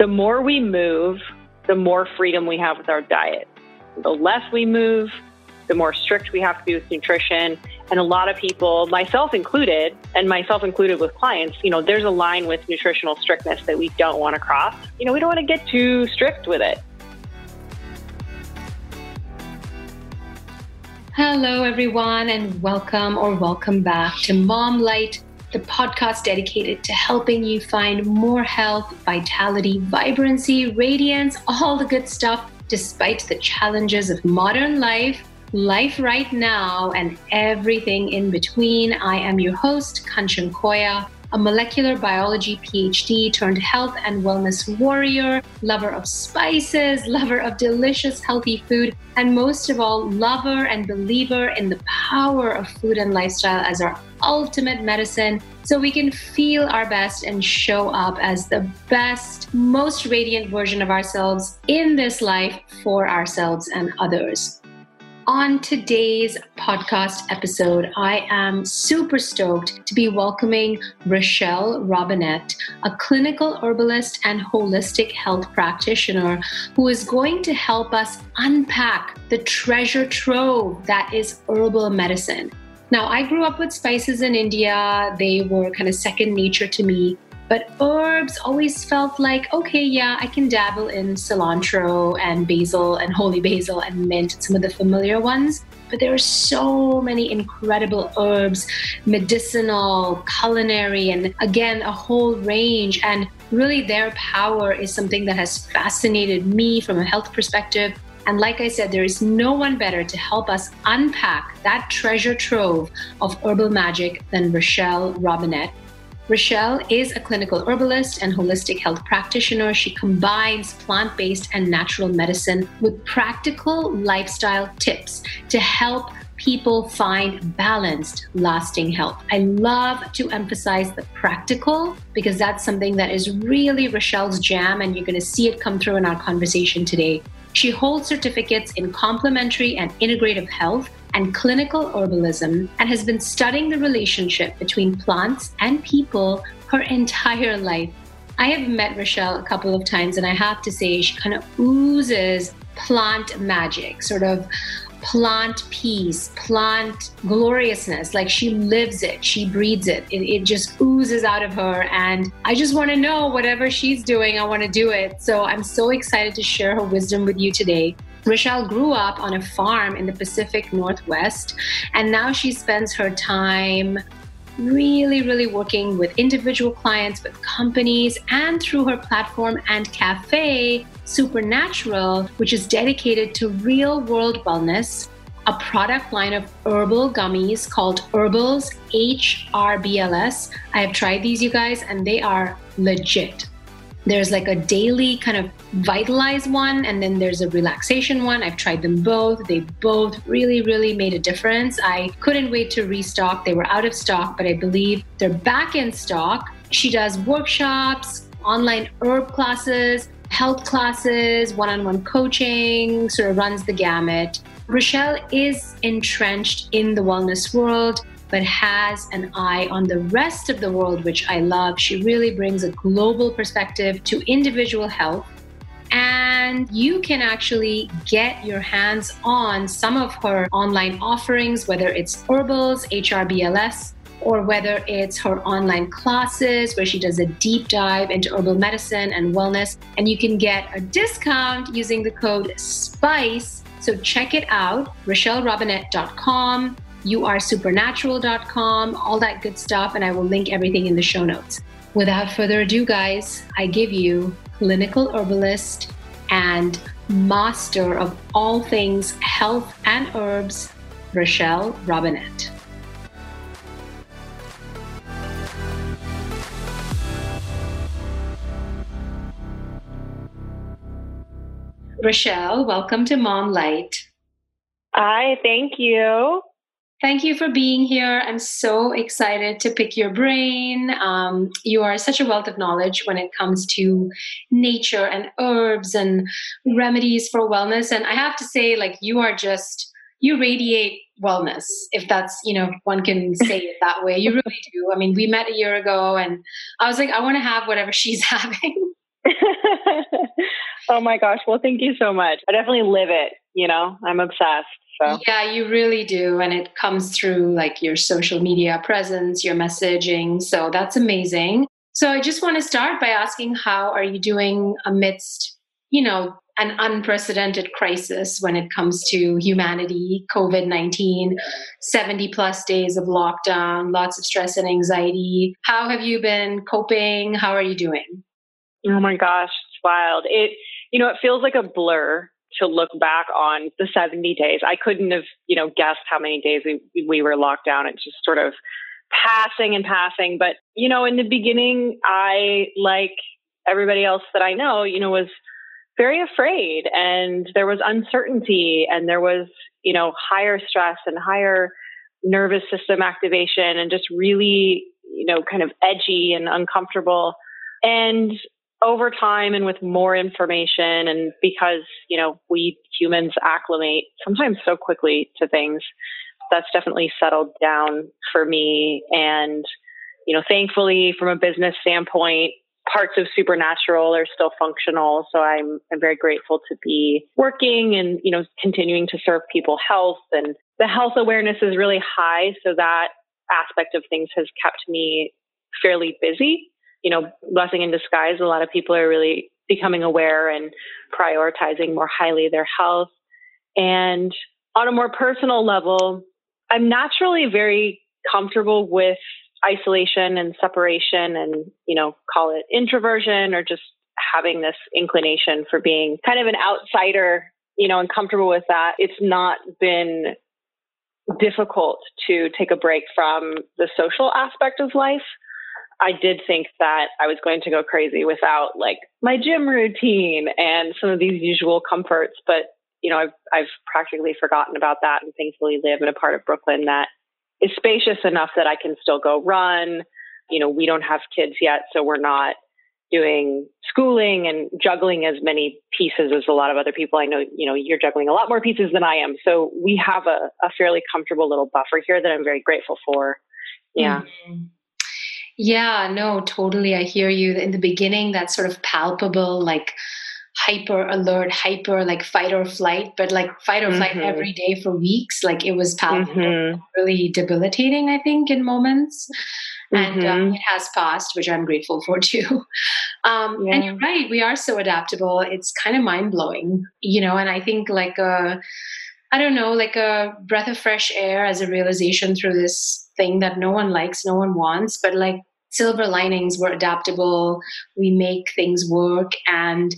the more we move, the more freedom we have with our diet. The less we move, the more strict we have to be with nutrition. And a lot of people, myself included, and myself included with clients, you know, there's a line with nutritional strictness that we don't want to cross. You know, we don't want to get too strict with it. Hello, everyone, and welcome or welcome back to Mom Light the podcast dedicated to helping you find more health, vitality, vibrancy, radiance, all the good stuff, despite the challenges of modern life, life right now, and everything in between. I am your host, Kanchan Koya a molecular biology PhD turned health and wellness warrior, lover of spices, lover of delicious, healthy food, and most of all, lover and believer in the power of food and lifestyle as our ultimate medicine so we can feel our best and show up as the best, most radiant version of ourselves in this life for ourselves and others. On today's podcast episode, I am super stoked to be welcoming Rochelle Robinette, a clinical herbalist and holistic health practitioner who is going to help us unpack the treasure trove that is herbal medicine. Now, I grew up with spices in India, they were kind of second nature to me. But herbs always felt like, okay, yeah, I can dabble in cilantro and basil and holy basil and mint, some of the familiar ones. But there are so many incredible herbs, medicinal, culinary, and again, a whole range. And really, their power is something that has fascinated me from a health perspective. And like I said, there is no one better to help us unpack that treasure trove of herbal magic than Rochelle Robinette. Rochelle is a clinical herbalist and holistic health practitioner. She combines plant based and natural medicine with practical lifestyle tips to help people find balanced, lasting health. I love to emphasize the practical because that's something that is really Rochelle's jam, and you're going to see it come through in our conversation today. She holds certificates in complementary and integrative health and clinical herbalism and has been studying the relationship between plants and people her entire life. I have met Rochelle a couple of times, and I have to say, she kind of oozes plant magic, sort of plant peace, plant gloriousness. Like she lives it, she breathes it. it. It, just oozes out of her. And I just want to know whatever she's doing, I want to do it. So I'm so excited to share her wisdom with you today. Rochelle grew up on a farm in the Pacific Northwest, and now she spends her time really, really working with individual clients, with companies, and through her platform and cafe, Supernatural, which is dedicated to real world wellness, a product line of herbal gummies called Herbals HRBLS. I have tried these, you guys, and they are legit. There's like a daily kind of vitalize one, and then there's a relaxation one. I've tried them both. They both really, really made a difference. I couldn't wait to restock. They were out of stock, but I believe they're back in stock. She does workshops, online herb classes, health classes, one on one coaching, sort of runs the gamut. Rochelle is entrenched in the wellness world but has an eye on the rest of the world, which I love. She really brings a global perspective to individual health. And you can actually get your hands on some of her online offerings, whether it's Herbals, HRBLS, or whether it's her online classes where she does a deep dive into herbal medicine and wellness. And you can get a discount using the code SPICE. So check it out, RochelleRobinette.com youaresupernatural.com, all that good stuff, and I will link everything in the show notes. Without further ado, guys, I give you clinical herbalist and master of all things health and herbs, Rochelle Robinette. Rochelle, welcome to Mom Light. Hi, thank you. Thank you for being here. I'm so excited to pick your brain. Um, you are such a wealth of knowledge when it comes to nature and herbs and remedies for wellness. And I have to say, like, you are just, you radiate wellness, if that's, you know, one can say it that way. You really do. I mean, we met a year ago and I was like, I want to have whatever she's having. Oh my gosh. Well, thank you so much. I definitely live it. You know, I'm obsessed. So. Yeah, you really do. And it comes through like your social media presence, your messaging. So that's amazing. So I just want to start by asking how are you doing amidst, you know, an unprecedented crisis when it comes to humanity, COVID 19, 70 plus days of lockdown, lots of stress and anxiety. How have you been coping? How are you doing? Oh my gosh, it's wild. It, you know, it feels like a blur to look back on the 70 days. I couldn't have, you know, guessed how many days we, we were locked down. It's just sort of passing and passing. But, you know, in the beginning, I, like everybody else that I know, you know, was very afraid and there was uncertainty and there was, you know, higher stress and higher nervous system activation and just really, you know, kind of edgy and uncomfortable. And over time and with more information and because you know we humans acclimate sometimes so quickly to things that's definitely settled down for me. And you know thankfully from a business standpoint parts of supernatural are still functional. So i'm i'm very grateful to be working and you know continuing to serve people health and the health awareness is really high. So that aspect of things has kept me fairly busy you know, blessing in disguise. A lot of people are really becoming aware and prioritizing more highly their health. And on a more personal level, I'm naturally very comfortable with isolation and separation and, you know, call it introversion or just having this inclination for being kind of an outsider, you know, and comfortable with that. It's not been difficult to take a break from the social aspect of life. I did think that I was going to go crazy without like my gym routine and some of these usual comforts. But, you know, I've, I've practically forgotten about that and thankfully live in a part of Brooklyn that is spacious enough that I can still go run. You know, we don't have kids yet, so we're not doing schooling and juggling as many pieces as a lot of other people. I know, you know, you're juggling a lot more pieces than I am. So we have a, a fairly comfortable little buffer here that I'm very grateful for. Yeah. Mm-hmm. Yeah, no, totally. I hear you. In the beginning, that sort of palpable, like hyper alert, hyper like fight or flight, but like fight or flight mm-hmm. every day for weeks. Like it was palpable, mm-hmm. really debilitating, I think, in moments. And um, mm-hmm. it has passed, which I'm grateful for too. Um, yeah. And you're right, we are so adaptable. It's kind of mind blowing, you know. And I think like a, I don't know, like a breath of fresh air as a realization through this thing that no one likes, no one wants, but like silver linings we're adaptable. We make things work and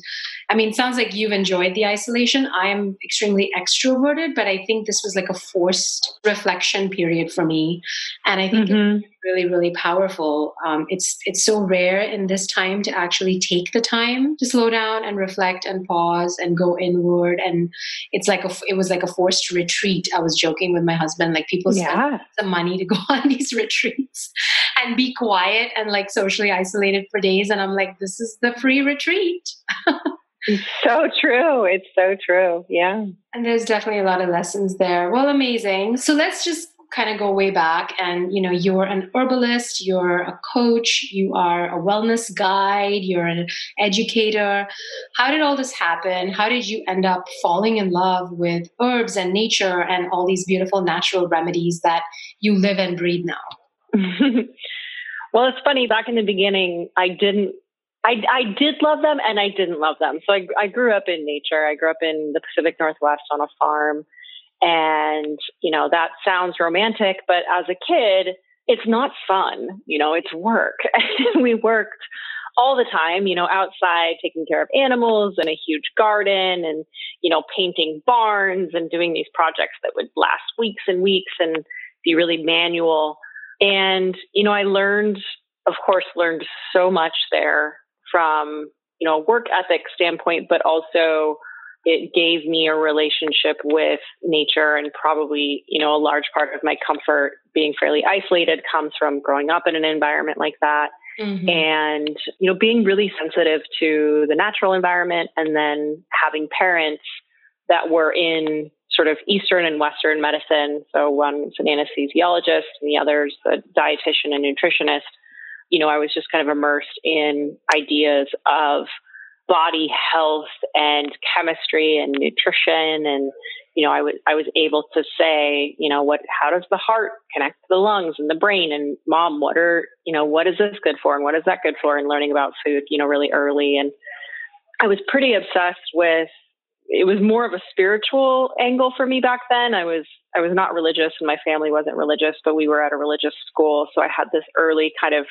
i mean sounds like you've enjoyed the isolation. I'm extremely extroverted but i think this was like a forced reflection period for me. And i think mm-hmm. really really powerful. Um, it's it's so rare in this time to actually take the time to slow down and reflect and pause and go inward. And it's like a it was like a forced retreat. I was joking with my husband like people spend yeah. some money to go on these retreats and be quiet and like socially isolated for days. And i'm like this is the free retreat It's so true. It's so true. Yeah. And there's definitely a lot of lessons there. Well, amazing. So let's just kind of go way back and you know you're an herbalist you're a coach you are a wellness guide you're an educator how did all this happen how did you end up falling in love with herbs and nature and all these beautiful natural remedies that you live and breathe now well it's funny back in the beginning i didn't I, I did love them and I didn't love them. So I, I grew up in nature. I grew up in the Pacific Northwest on a farm. And, you know, that sounds romantic, but as a kid, it's not fun. You know, it's work. we worked all the time, you know, outside taking care of animals and a huge garden and, you know, painting barns and doing these projects that would last weeks and weeks and be really manual. And, you know, I learned, of course, learned so much there from, you know, work ethic standpoint, but also it gave me a relationship with nature and probably, you know, a large part of my comfort being fairly isolated comes from growing up in an environment like that. Mm-hmm. And, you know, being really sensitive to the natural environment and then having parents that were in sort of Eastern and Western medicine. So one's an anesthesiologist and the other's a dietitian and nutritionist. You know, I was just kind of immersed in ideas of body health and chemistry and nutrition. And you know I was I was able to say you know what how does the heart connect to the lungs and the brain? And mom what are you know what is this good for and what is that good for? And learning about food you know really early. And I was pretty obsessed with it was more of a spiritual angle for me back then. I was I was not religious and my family wasn't religious, but we were at a religious school, so I had this early kind of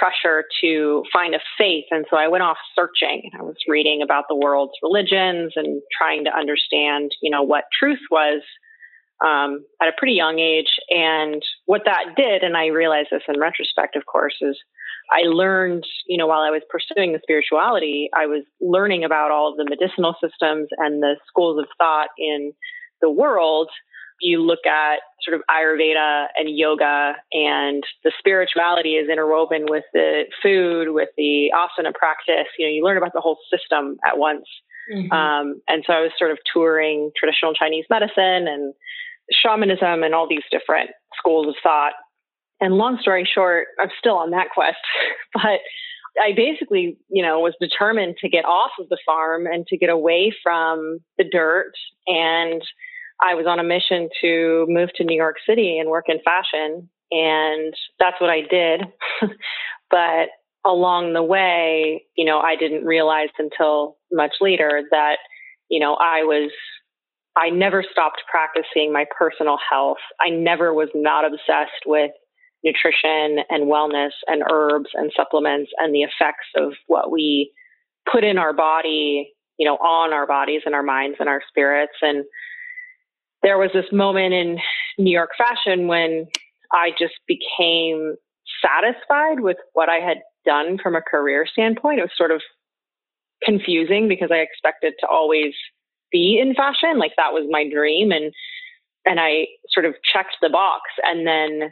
pressure to find a faith. And so I went off searching. I was reading about the world's religions and trying to understand, you know, what truth was um, at a pretty young age. And what that did, and I realize this in retrospect, of course, is I learned, you know, while I was pursuing the spirituality, I was learning about all of the medicinal systems and the schools of thought in the world. You look at sort of Ayurveda and yoga, and the spirituality is interwoven with the food, with the asana practice. You know, you learn about the whole system at once. Mm-hmm. Um, and so I was sort of touring traditional Chinese medicine and shamanism and all these different schools of thought and long story short, I'm still on that quest, but I basically, you know, was determined to get off of the farm and to get away from the dirt. And I was on a mission to move to New York City and work in fashion. And that's what I did. but along the way, you know, I didn't realize until much later that, you know, I was, I never stopped practicing my personal health. I never was not obsessed with nutrition and wellness and herbs and supplements and the effects of what we put in our body, you know, on our bodies and our minds and our spirits. And there was this moment in New York fashion when I just became satisfied with what I had done from a career standpoint. It was sort of confusing because I expected to always be in fashion. Like that was my dream. And and I sort of checked the box and then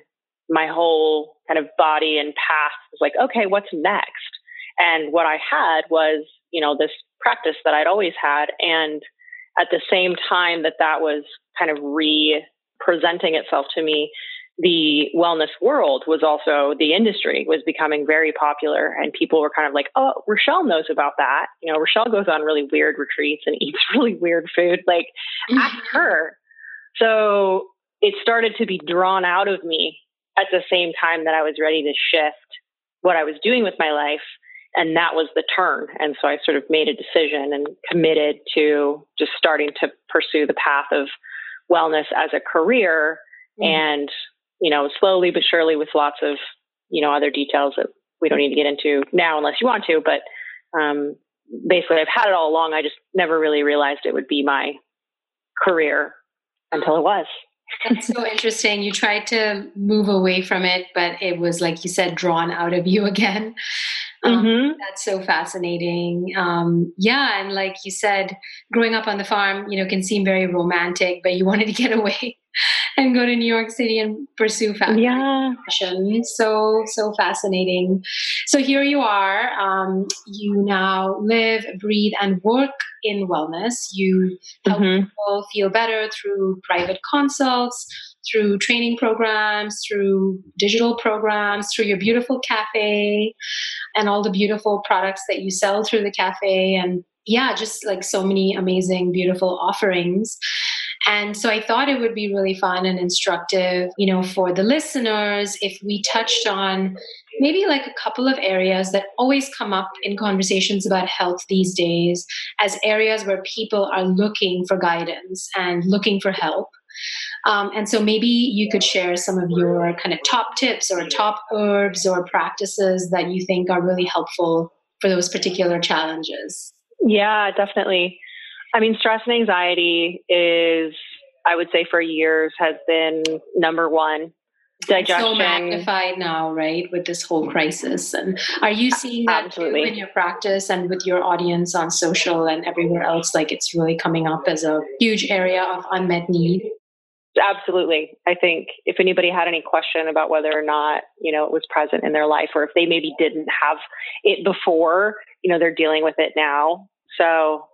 my whole kind of body and path was like, okay, what's next? And what I had was, you know, this practice that I'd always had. And at the same time that that was kind of re presenting itself to me, the wellness world was also the industry was becoming very popular and people were kind of like, oh, Rochelle knows about that. You know, Rochelle goes on really weird retreats and eats really weird food. Like, mm-hmm. ask her. So it started to be drawn out of me at the same time that I was ready to shift what I was doing with my life. And that was the turn. And so I sort of made a decision and committed to just starting to pursue the path of wellness as a career. Mm-hmm. And, you know, slowly but surely with lots of, you know, other details that we don't need to get into now unless you want to. But um, basically, I've had it all along. I just never really realized it would be my career until it was. That's so interesting. You tried to move away from it, but it was, like you said, drawn out of you again. Um, mm-hmm. That's so fascinating. Um, yeah, and like you said, growing up on the farm, you know, can seem very romantic, but you wanted to get away and go to New York City and pursue fashion. Yeah. So, so fascinating. So here you are. Um, you now live, breathe, and work in wellness. You help mm-hmm. people feel better through private consults, through training programs, through digital programs, through your beautiful cafe, and all the beautiful products that you sell through the cafe. And yeah, just like so many amazing, beautiful offerings. And so I thought it would be really fun and instructive, you know, for the listeners if we touched on maybe like a couple of areas that always come up in conversations about health these days as areas where people are looking for guidance and looking for help. Um, and so maybe you could share some of your kind of top tips or top herbs or practices that you think are really helpful for those particular challenges. Yeah, definitely. I mean, stress and anxiety is, I would say, for years has been number one. Digestion. so magnified now, right, with this whole crisis. And are you seeing that Absolutely. in your practice and with your audience on social and everywhere else? Like it's really coming up as a huge area of unmet need. Absolutely. I think if anybody had any question about whether or not, you know, it was present in their life or if they maybe didn't have it before, you know, they're dealing with it now. So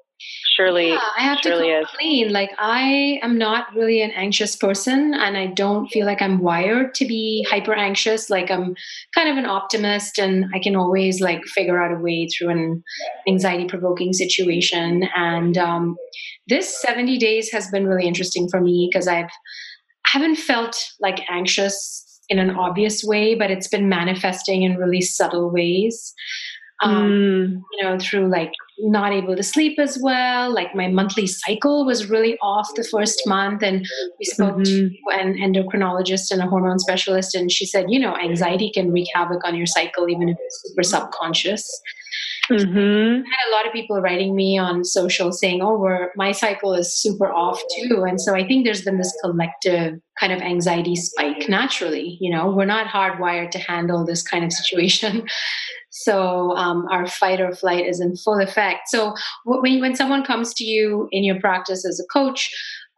surely yeah, I have surely to complain. Like I am not really an anxious person and I don't feel like I'm wired to be hyper anxious. Like I'm kind of an optimist and I can always like figure out a way through an anxiety provoking situation. And um, this 70 days has been really interesting for me because I've haven't felt like anxious in an obvious way, but it's been manifesting in really subtle ways um, mm. you know, through like not able to sleep as well. Like my monthly cycle was really off the first month. And we spoke mm-hmm. to an endocrinologist and a hormone specialist, and she said, you know, anxiety can wreak havoc on your cycle, even if it's super subconscious. Mm-hmm. I had a lot of people writing me on social saying, "Oh, we're, my cycle is super off too," and so I think there's been this collective kind of anxiety spike naturally. You know, we're not hardwired to handle this kind of situation, so um, our fight or flight is in full effect. So when when someone comes to you in your practice as a coach,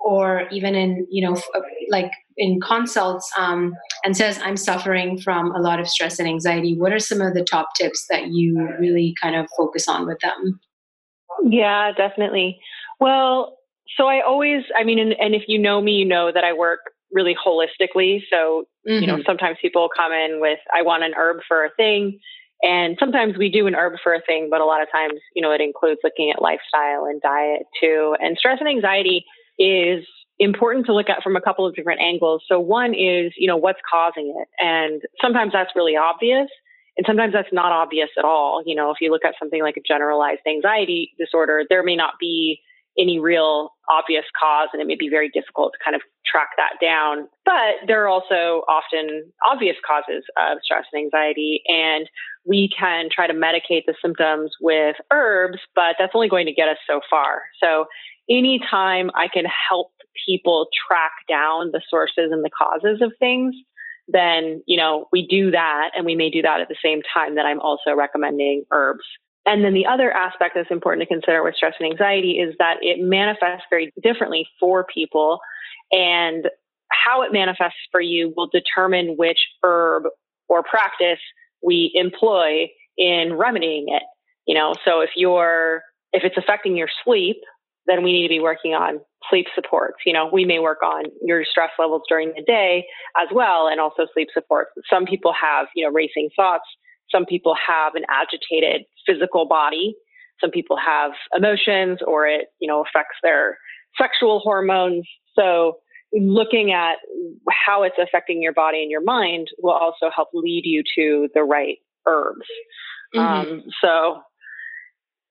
or even in you know uh, like in consults um, and says i'm suffering from a lot of stress and anxiety what are some of the top tips that you really kind of focus on with them yeah definitely well so i always i mean and, and if you know me you know that i work really holistically so mm-hmm. you know mm-hmm. sometimes people come in with i want an herb for a thing and sometimes we do an herb for a thing, but a lot of times, you know, it includes looking at lifestyle and diet too. And stress and anxiety is important to look at from a couple of different angles. So one is, you know, what's causing it? And sometimes that's really obvious. And sometimes that's not obvious at all. You know, if you look at something like a generalized anxiety disorder, there may not be any real obvious cause and it may be very difficult to kind of track that down. But there are also often obvious causes of stress and anxiety and we can try to medicate the symptoms with herbs, but that's only going to get us so far. So anytime I can help people track down the sources and the causes of things, then, you know, we do that and we may do that at the same time that I'm also recommending herbs. And then the other aspect that's important to consider with stress and anxiety is that it manifests very differently for people. And how it manifests for you will determine which herb or practice we employ in remedying it. You know, so if you're, if it's affecting your sleep, then we need to be working on sleep supports. You know, we may work on your stress levels during the day as well and also sleep supports. Some people have, you know, racing thoughts some people have an agitated physical body. Some people have emotions or it, you know, affects their sexual hormones. So looking at how it's affecting your body and your mind will also help lead you to the right herbs. Mm-hmm. Um, so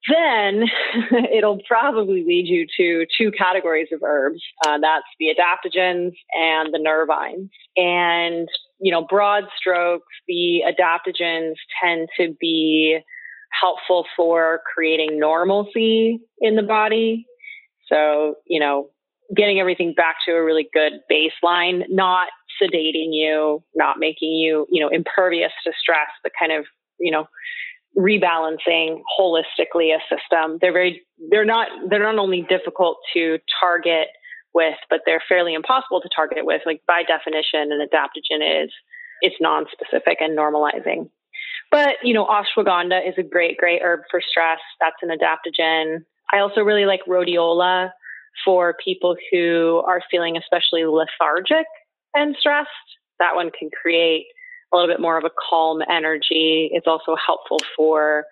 then it'll probably lead you to two categories of herbs. Uh, that's the adaptogens and the nervines. And, you know, broad strokes, the adaptogens tend to be helpful for creating normalcy in the body. So, you know, getting everything back to a really good baseline, not sedating you, not making you, you know, impervious to stress, but kind of, you know, rebalancing holistically a system. They're very they're not they're not only difficult to target with, but they're fairly impossible to target with. Like by definition, an adaptogen is it's non-specific and normalizing. But you know, ashwagandha is a great, great herb for stress. That's an adaptogen. I also really like rhodiola for people who are feeling especially lethargic and stressed. That one can create a little bit more of a calm energy. It's also helpful for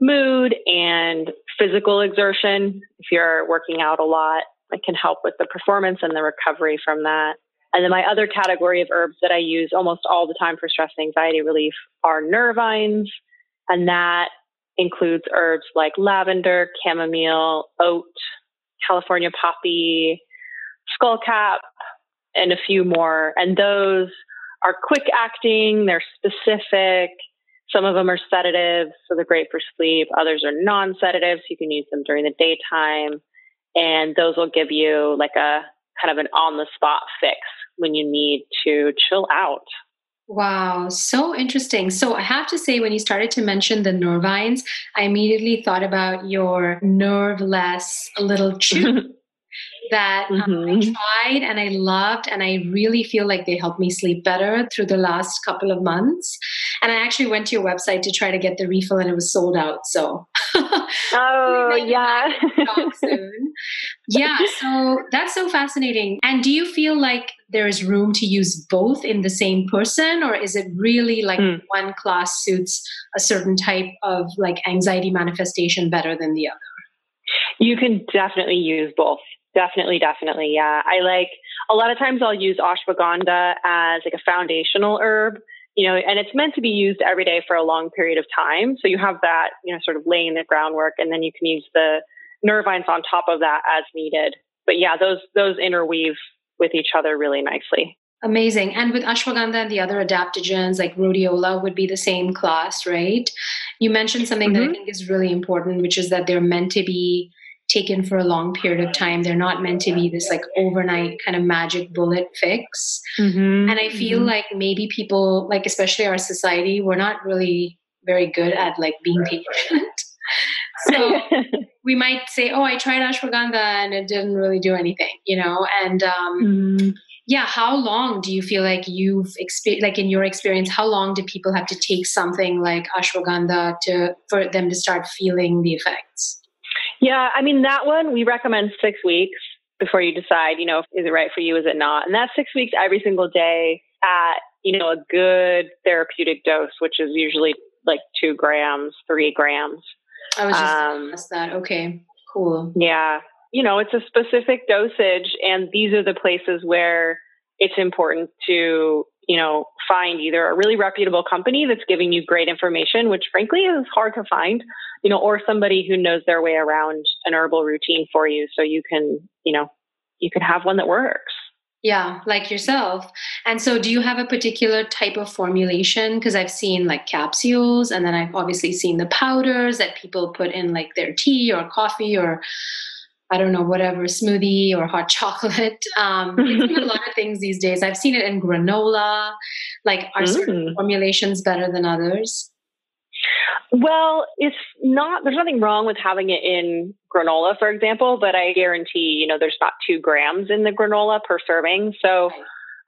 mood and physical exertion. If you're working out a lot, it can help with the performance and the recovery from that. And then my other category of herbs that I use almost all the time for stress and anxiety relief are nervines. And that includes herbs like lavender, chamomile, oat, California poppy, skullcap, and a few more. And those are quick acting, they're specific. Some of them are sedatives, so they're great for sleep. Others are non sedatives, so you can use them during the daytime. And those will give you like a kind of an on the spot fix when you need to chill out. Wow, so interesting. So I have to say, when you started to mention the nervines, I immediately thought about your nerveless little chew that mm-hmm. um, I mm-hmm. tried and I loved, and I really feel like they helped me sleep better through the last couple of months. And I actually went to your website to try to get the refill, and it was sold out. So oh yeah. yeah. So that's so fascinating. And do you feel like there is room to use both in the same person, or is it really like mm. one class suits a certain type of like anxiety manifestation better than the other? You can definitely use both. Definitely, definitely. Yeah. I like a lot of times I'll use ashwagandha as like a foundational herb, you know, and it's meant to be used every day for a long period of time. So you have that, you know, sort of laying the groundwork and then you can use the nervines on top of that as needed. But yeah, those those interweave with each other really nicely. Amazing. And with ashwagandha and the other adaptogens like rhodiola would be the same class, right? You mentioned something mm-hmm. that I mm-hmm. think is really important, which is that they're meant to be taken for a long period of time. They're not meant to be this like overnight kind of magic bullet fix. Mm-hmm. And I feel mm-hmm. like maybe people, like especially our society, we're not really very good at like being patient. so we might say, "Oh, I tried ashwagandha and it didn't really do anything," you know. And um, mm-hmm. yeah, how long do you feel like you've experienced, like in your experience, how long do people have to take something like ashwagandha to for them to start feeling the effects? Yeah, I mean, that one we recommend six weeks before you decide, you know, is it right for you, is it not? And that's six weeks every single day at, you know, a good therapeutic dose, which is usually like two grams, three grams. I was just um, that. Okay, cool. Yeah. You know, it's a specific dosage, and these are the places where it's important to, you know, find either a really reputable company that's giving you great information, which frankly is hard to find, you know, or somebody who knows their way around an herbal routine for you so you can, you know, you can have one that works. Yeah, like yourself. And so, do you have a particular type of formulation? Because I've seen like capsules, and then I've obviously seen the powders that people put in like their tea or coffee or I don't know, whatever smoothie or hot chocolate. Um, a lot of things these days. I've seen it in granola. Like, are mm. certain formulations better than others? Well, it's not, there's nothing wrong with having it in granola, for example, but I guarantee, you know, there's not two grams in the granola per serving. So,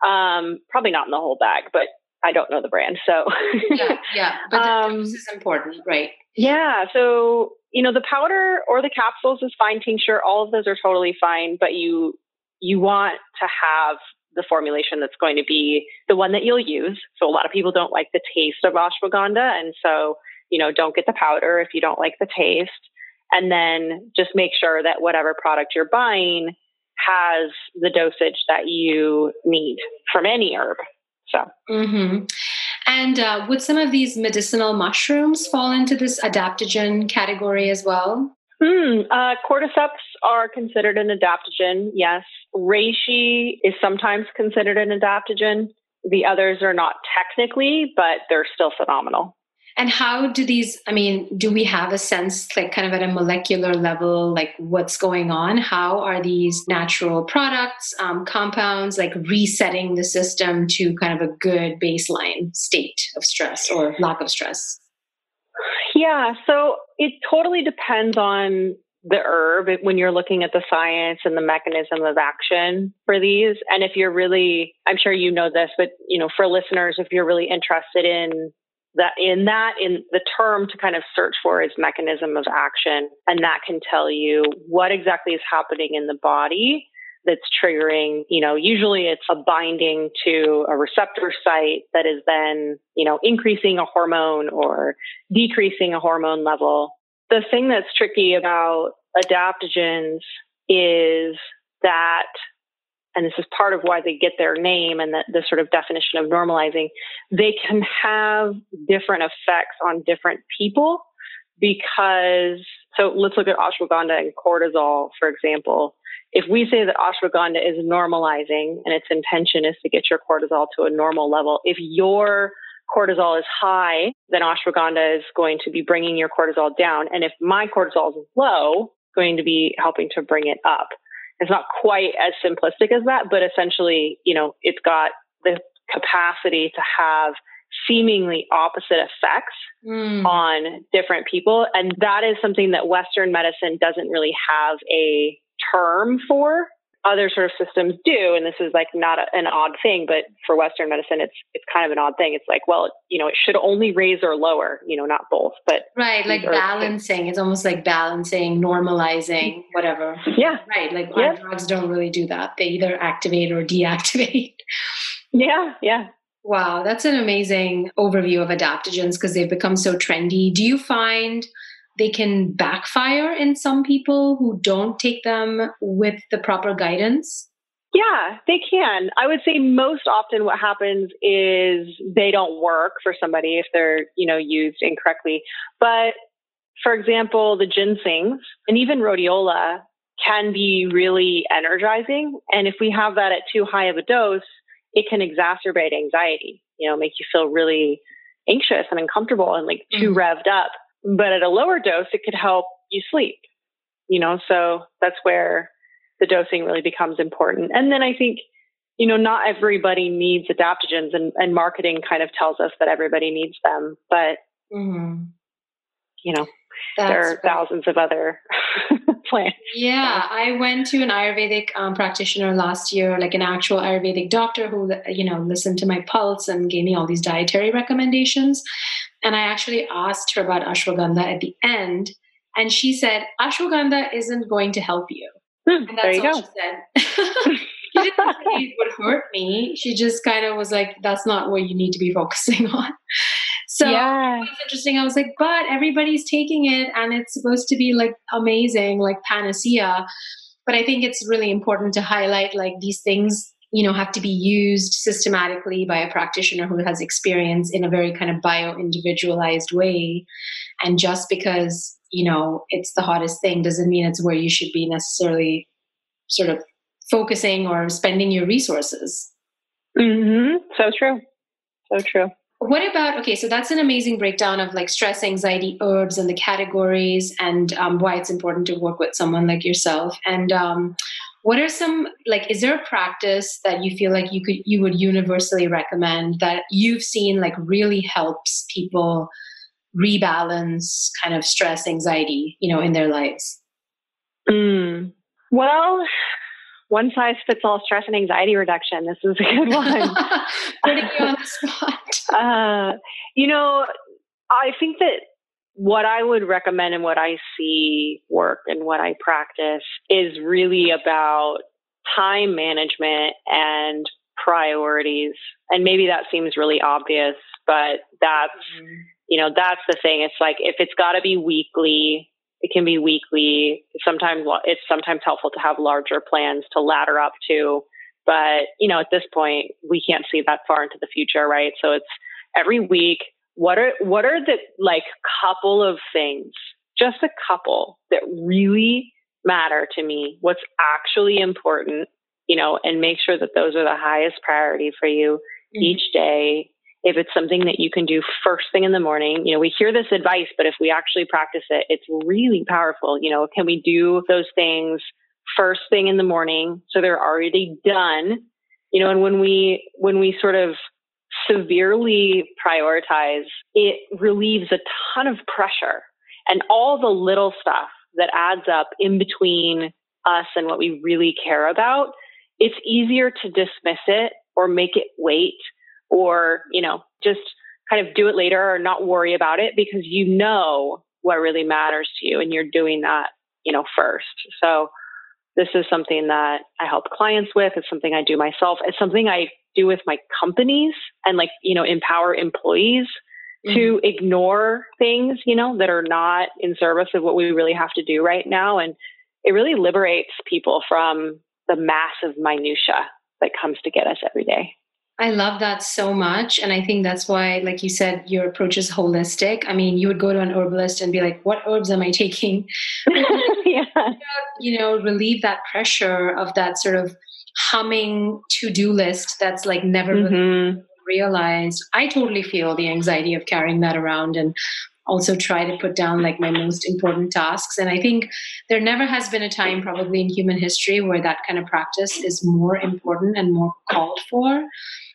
um, probably not in the whole bag, but I don't know the brand. So, yeah, yeah, but um, this is important, right? Yeah. So, you know, the powder or the capsules is fine, tincture, all of those are totally fine, but you, you want to have the formulation that's going to be the one that you'll use. So a lot of people don't like the taste of ashwagandha. And so, you know, don't get the powder if you don't like the taste. And then just make sure that whatever product you're buying has the dosage that you need from any herb. So, mm-hmm. and uh, would some of these medicinal mushrooms fall into this adaptogen category as well? Hmm. Uh, cordyceps are considered an adaptogen, yes. Reishi is sometimes considered an adaptogen. The others are not technically, but they're still phenomenal. And how do these, I mean, do we have a sense, like kind of at a molecular level, like what's going on? How are these natural products, um, compounds, like resetting the system to kind of a good baseline state of stress or lack of stress? Yeah, so it totally depends on the herb when you're looking at the science and the mechanism of action for these. And if you're really, I'm sure you know this, but you know, for listeners, if you're really interested in that in that in the term to kind of search for is mechanism of action and that can tell you what exactly is happening in the body that's triggering you know usually it's a binding to a receptor site that is then you know increasing a hormone or decreasing a hormone level. The thing that's tricky about adaptogens is that and this is part of why they get their name and the, the sort of definition of normalizing, they can have different effects on different people because, so let's look at ashwagandha and cortisol, for example. If we say that ashwagandha is normalizing and its intention is to get your cortisol to a normal level, if your cortisol is high, then ashwagandha is going to be bringing your cortisol down. And if my cortisol is low, going to be helping to bring it up. It's not quite as simplistic as that, but essentially, you know, it's got the capacity to have seemingly opposite effects mm. on different people. And that is something that Western medicine doesn't really have a term for. Other sort of systems do, and this is like not a, an odd thing, but for Western medicine, it's it's kind of an odd thing. It's like, well, you know, it should only raise or lower, you know, not both, but right, like balancing. It's almost like balancing, normalizing, whatever. Yeah, right. Like yeah. drugs don't really do that; they either activate or deactivate. Yeah, yeah. Wow, that's an amazing overview of adaptogens because they've become so trendy. Do you find they can backfire in some people who don't take them with the proper guidance? Yeah, they can. I would say most often what happens is they don't work for somebody if they're, you know, used incorrectly. But for example, the ginsengs and even rhodiola can be really energizing. And if we have that at too high of a dose, it can exacerbate anxiety, you know, make you feel really anxious and uncomfortable and like too mm-hmm. revved up. But at a lower dose, it could help you sleep, you know, so that's where the dosing really becomes important. And then I think, you know, not everybody needs adaptogens and, and marketing kind of tells us that everybody needs them, but, mm-hmm. you know, that's there are right. thousands of other plants. Yeah, I went to an Ayurvedic um, practitioner last year, like an actual Ayurvedic doctor who, you know, listened to my pulse and gave me all these dietary recommendations. And I actually asked her about ashwagandha at the end, and she said, ashwagandha isn't going to help you. Hmm, and that's all go. she said. she didn't say it would hurt me. She just kind of was like, that's not what you need to be focusing on. So yeah. it's interesting. I was like, but everybody's taking it and it's supposed to be like amazing, like panacea. But I think it's really important to highlight like these things, you know, have to be used systematically by a practitioner who has experience in a very kind of bio individualized way. And just because, you know, it's the hottest thing doesn't mean it's where you should be necessarily sort of focusing or spending your resources. Mm-hmm. So true. So true. What about okay? So that's an amazing breakdown of like stress, anxiety, herbs, and the categories, and um, why it's important to work with someone like yourself. And um, what are some like? Is there a practice that you feel like you could you would universally recommend that you've seen like really helps people rebalance kind of stress, anxiety, you know, in their lives? Mm. Well, one size fits all stress and anxiety reduction. This is a good one. Putting you on the spot. Uh, you know, I think that what I would recommend and what I see work and what I practice is really about time management and priorities. And maybe that seems really obvious, but that's, mm-hmm. you know, that's the thing. It's like if it's got to be weekly, it can be weekly. Sometimes it's sometimes helpful to have larger plans to ladder up to. But, you know, at this point, we can't see that far into the future, right? So it's every week. What are, what are the like couple of things, just a couple that really matter to me? What's actually important, you know, and make sure that those are the highest priority for you mm-hmm. each day if it's something that you can do first thing in the morning, you know, we hear this advice, but if we actually practice it, it's really powerful. You know, can we do those things first thing in the morning so they're already done? You know, and when we when we sort of severely prioritize, it relieves a ton of pressure and all the little stuff that adds up in between us and what we really care about. It's easier to dismiss it or make it wait or, you know, just kind of do it later or not worry about it because you know what really matters to you and you're doing that, you know, first. So this is something that I help clients with. It's something I do myself. It's something I do with my companies and like, you know, empower employees mm-hmm. to ignore things, you know, that are not in service of what we really have to do right now. And it really liberates people from the massive minutia that comes to get us every day. I love that so much. And I think that's why, like you said, your approach is holistic. I mean, you would go to an herbalist and be like, what herbs am I taking? yeah. You know, relieve that pressure of that sort of humming to do list that's like never mm-hmm. really realized. I totally feel the anxiety of carrying that around and also try to put down like my most important tasks. And I think there never has been a time, probably in human history, where that kind of practice is more important and more called for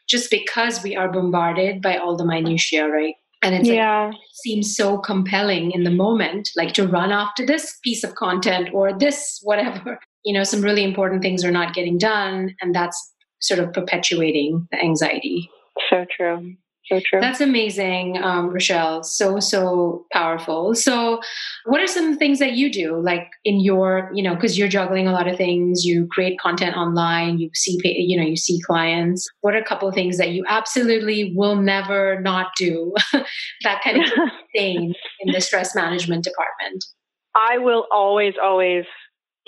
just because we are bombarded by all the minutiae, right? And it's yeah. like, it seems so compelling in the moment, like to run after this piece of content or this whatever. you know some really important things are not getting done and that's sort of perpetuating the anxiety so true so true. That's amazing, um, Rochelle. So, so powerful. So, what are some things that you do, like in your, you know, because you're juggling a lot of things, you create content online, you see, you know, you see clients. What are a couple of things that you absolutely will never not do that kind of thing in the stress management department? I will always, always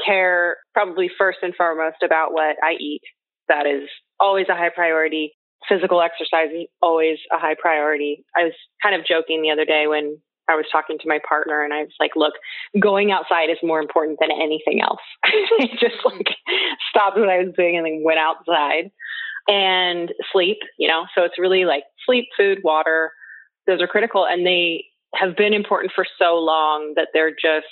care, probably first and foremost, about what I eat. That is always a high priority physical exercise is always a high priority. I was kind of joking the other day when I was talking to my partner and I was like, look, going outside is more important than anything else. I just like stopped what I was doing and then went outside and sleep, you know, so it's really like sleep, food, water. Those are critical and they have been important for so long that they're just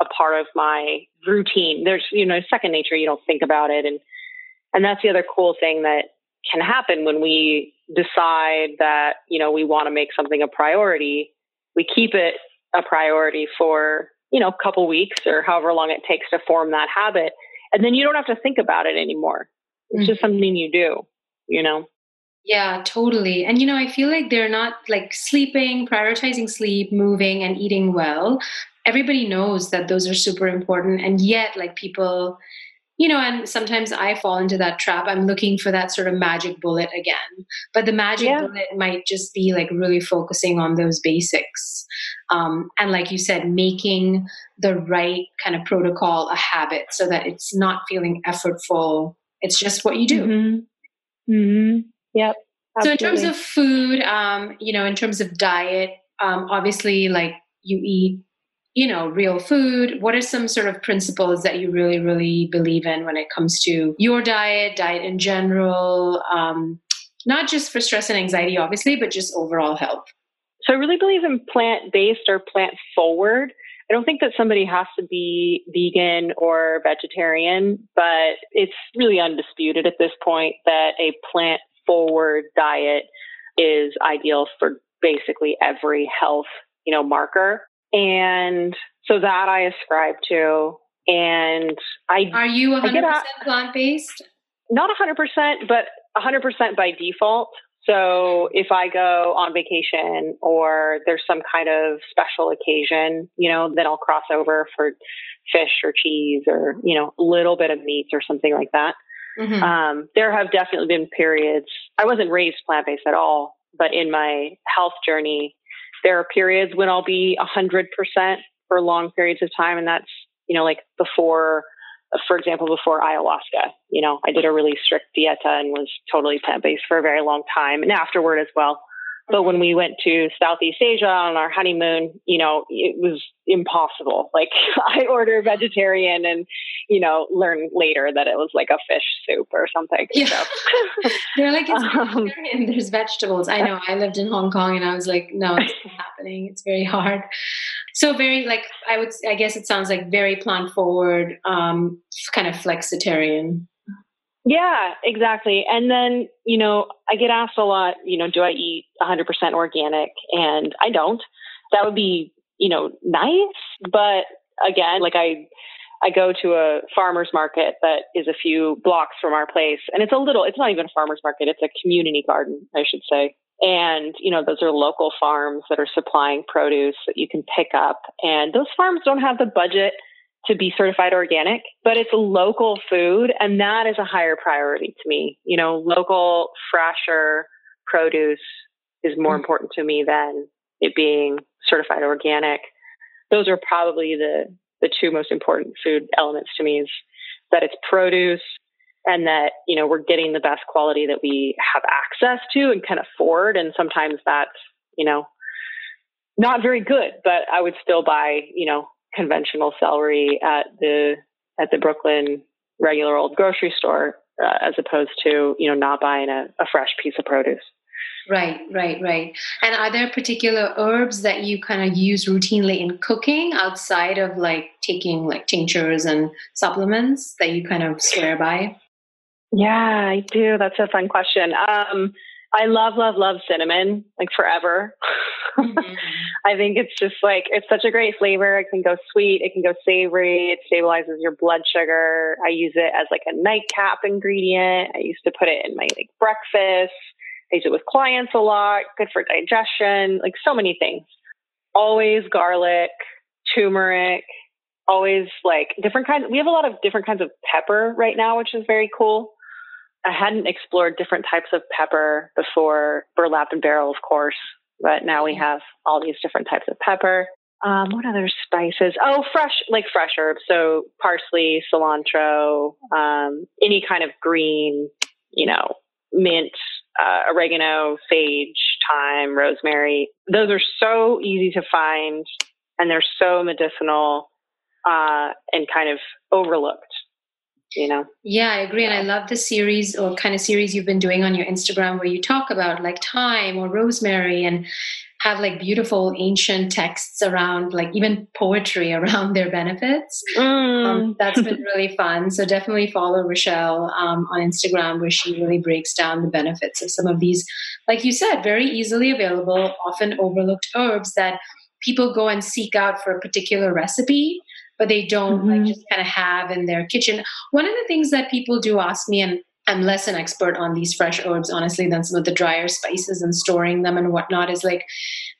a part of my routine. There's, you know, second nature. You don't think about it. And, and that's the other cool thing that can happen when we decide that, you know, we want to make something a priority. We keep it a priority for, you know, a couple weeks or however long it takes to form that habit. And then you don't have to think about it anymore. It's mm-hmm. just something you do, you know? Yeah, totally. And you know, I feel like they're not like sleeping, prioritizing sleep, moving, and eating well. Everybody knows that those are super important. And yet, like people, you know, and sometimes I fall into that trap. I'm looking for that sort of magic bullet again. But the magic yeah. bullet might just be like really focusing on those basics. Um, and like you said, making the right kind of protocol a habit so that it's not feeling effortful. It's just what you do. Mm-hmm. Mm-hmm. Yep. Absolutely. So, in terms of food, um, you know, in terms of diet, um, obviously, like you eat you know real food what are some sort of principles that you really really believe in when it comes to your diet diet in general um, not just for stress and anxiety obviously but just overall health so i really believe in plant-based or plant forward I don't think that somebody has to be vegan or vegetarian, but it's really undisputed at this point that a plant forward diet is ideal for basically every health, you know, marker. And so that I ascribe to. And I are you 100% plant based? Not 100%, but 100% by default. So if I go on vacation or there's some kind of special occasion, you know, then I'll cross over for fish or cheese or, you know, a little bit of meat or something like that. Mm-hmm. Um, there have definitely been periods. I wasn't raised plant based at all, but in my health journey, there are periods when I'll be 100% for long periods of time. And that's, you know, like before, for example, before ayahuasca, you know, I did a really strict dieta and was totally plant based for a very long time and afterward as well. But when we went to Southeast Asia on our honeymoon, you know, it was impossible. Like I order vegetarian and, you know, learn later that it was like a fish soup or something. Yeah. So. They're like, it's um, there's vegetables. I know. I lived in Hong Kong and I was like, no, it's not happening. It's very hard. So very like, I would, I guess it sounds like very plant forward, um, kind of flexitarian. Yeah, exactly. And then, you know, I get asked a lot, you know, do I eat 100% organic? And I don't. That would be, you know, nice. But again, like I, I go to a farmer's market that is a few blocks from our place. And it's a little, it's not even a farmer's market, it's a community garden, I should say. And, you know, those are local farms that are supplying produce that you can pick up. And those farms don't have the budget to be certified organic, but it's local food and that is a higher priority to me. You know, local, fresher produce is more mm-hmm. important to me than it being certified organic. Those are probably the the two most important food elements to me is that it's produce and that, you know, we're getting the best quality that we have access to and can afford and sometimes that's, you know, not very good, but I would still buy, you know, conventional celery at the at the Brooklyn regular old grocery store uh, as opposed to you know not buying a, a fresh piece of produce. Right, right, right. And are there particular herbs that you kind of use routinely in cooking outside of like taking like tinctures and supplements that you kind of swear by? Yeah, I do. That's a fun question. Um, I love, love, love cinnamon, like forever. Mm-hmm. I think it's just like, it's such a great flavor. It can go sweet, it can go savory, it stabilizes your blood sugar. I use it as like a nightcap ingredient. I used to put it in my like breakfast. I use it with clients a lot, good for digestion, like so many things. Always garlic, turmeric, always like different kinds. We have a lot of different kinds of pepper right now, which is very cool. I hadn't explored different types of pepper before, Burlap and Barrel, of course, but now we have all these different types of pepper. Um, what other spices? Oh, fresh, like fresh herbs. So parsley, cilantro, um, any kind of green, you know, mint, uh, oregano, sage, thyme, rosemary. Those are so easy to find and they're so medicinal uh, and kind of overlooked you know? Yeah i agree and i love the series or kind of series you've been doing on your instagram where you talk about like thyme or rosemary and have like beautiful ancient texts around like even poetry around their benefits. Mm. um, that's been really fun so definitely follow rochelle um, on instagram where she really breaks down the benefits of some of these like you said very easily available often overlooked herbs that people go and seek out for a particular recipe but they don't mm-hmm. like just kind of have in their kitchen. One of the things that people do ask me, and I'm less an expert on these fresh herbs, honestly, than some of the drier spices and storing them and whatnot, is like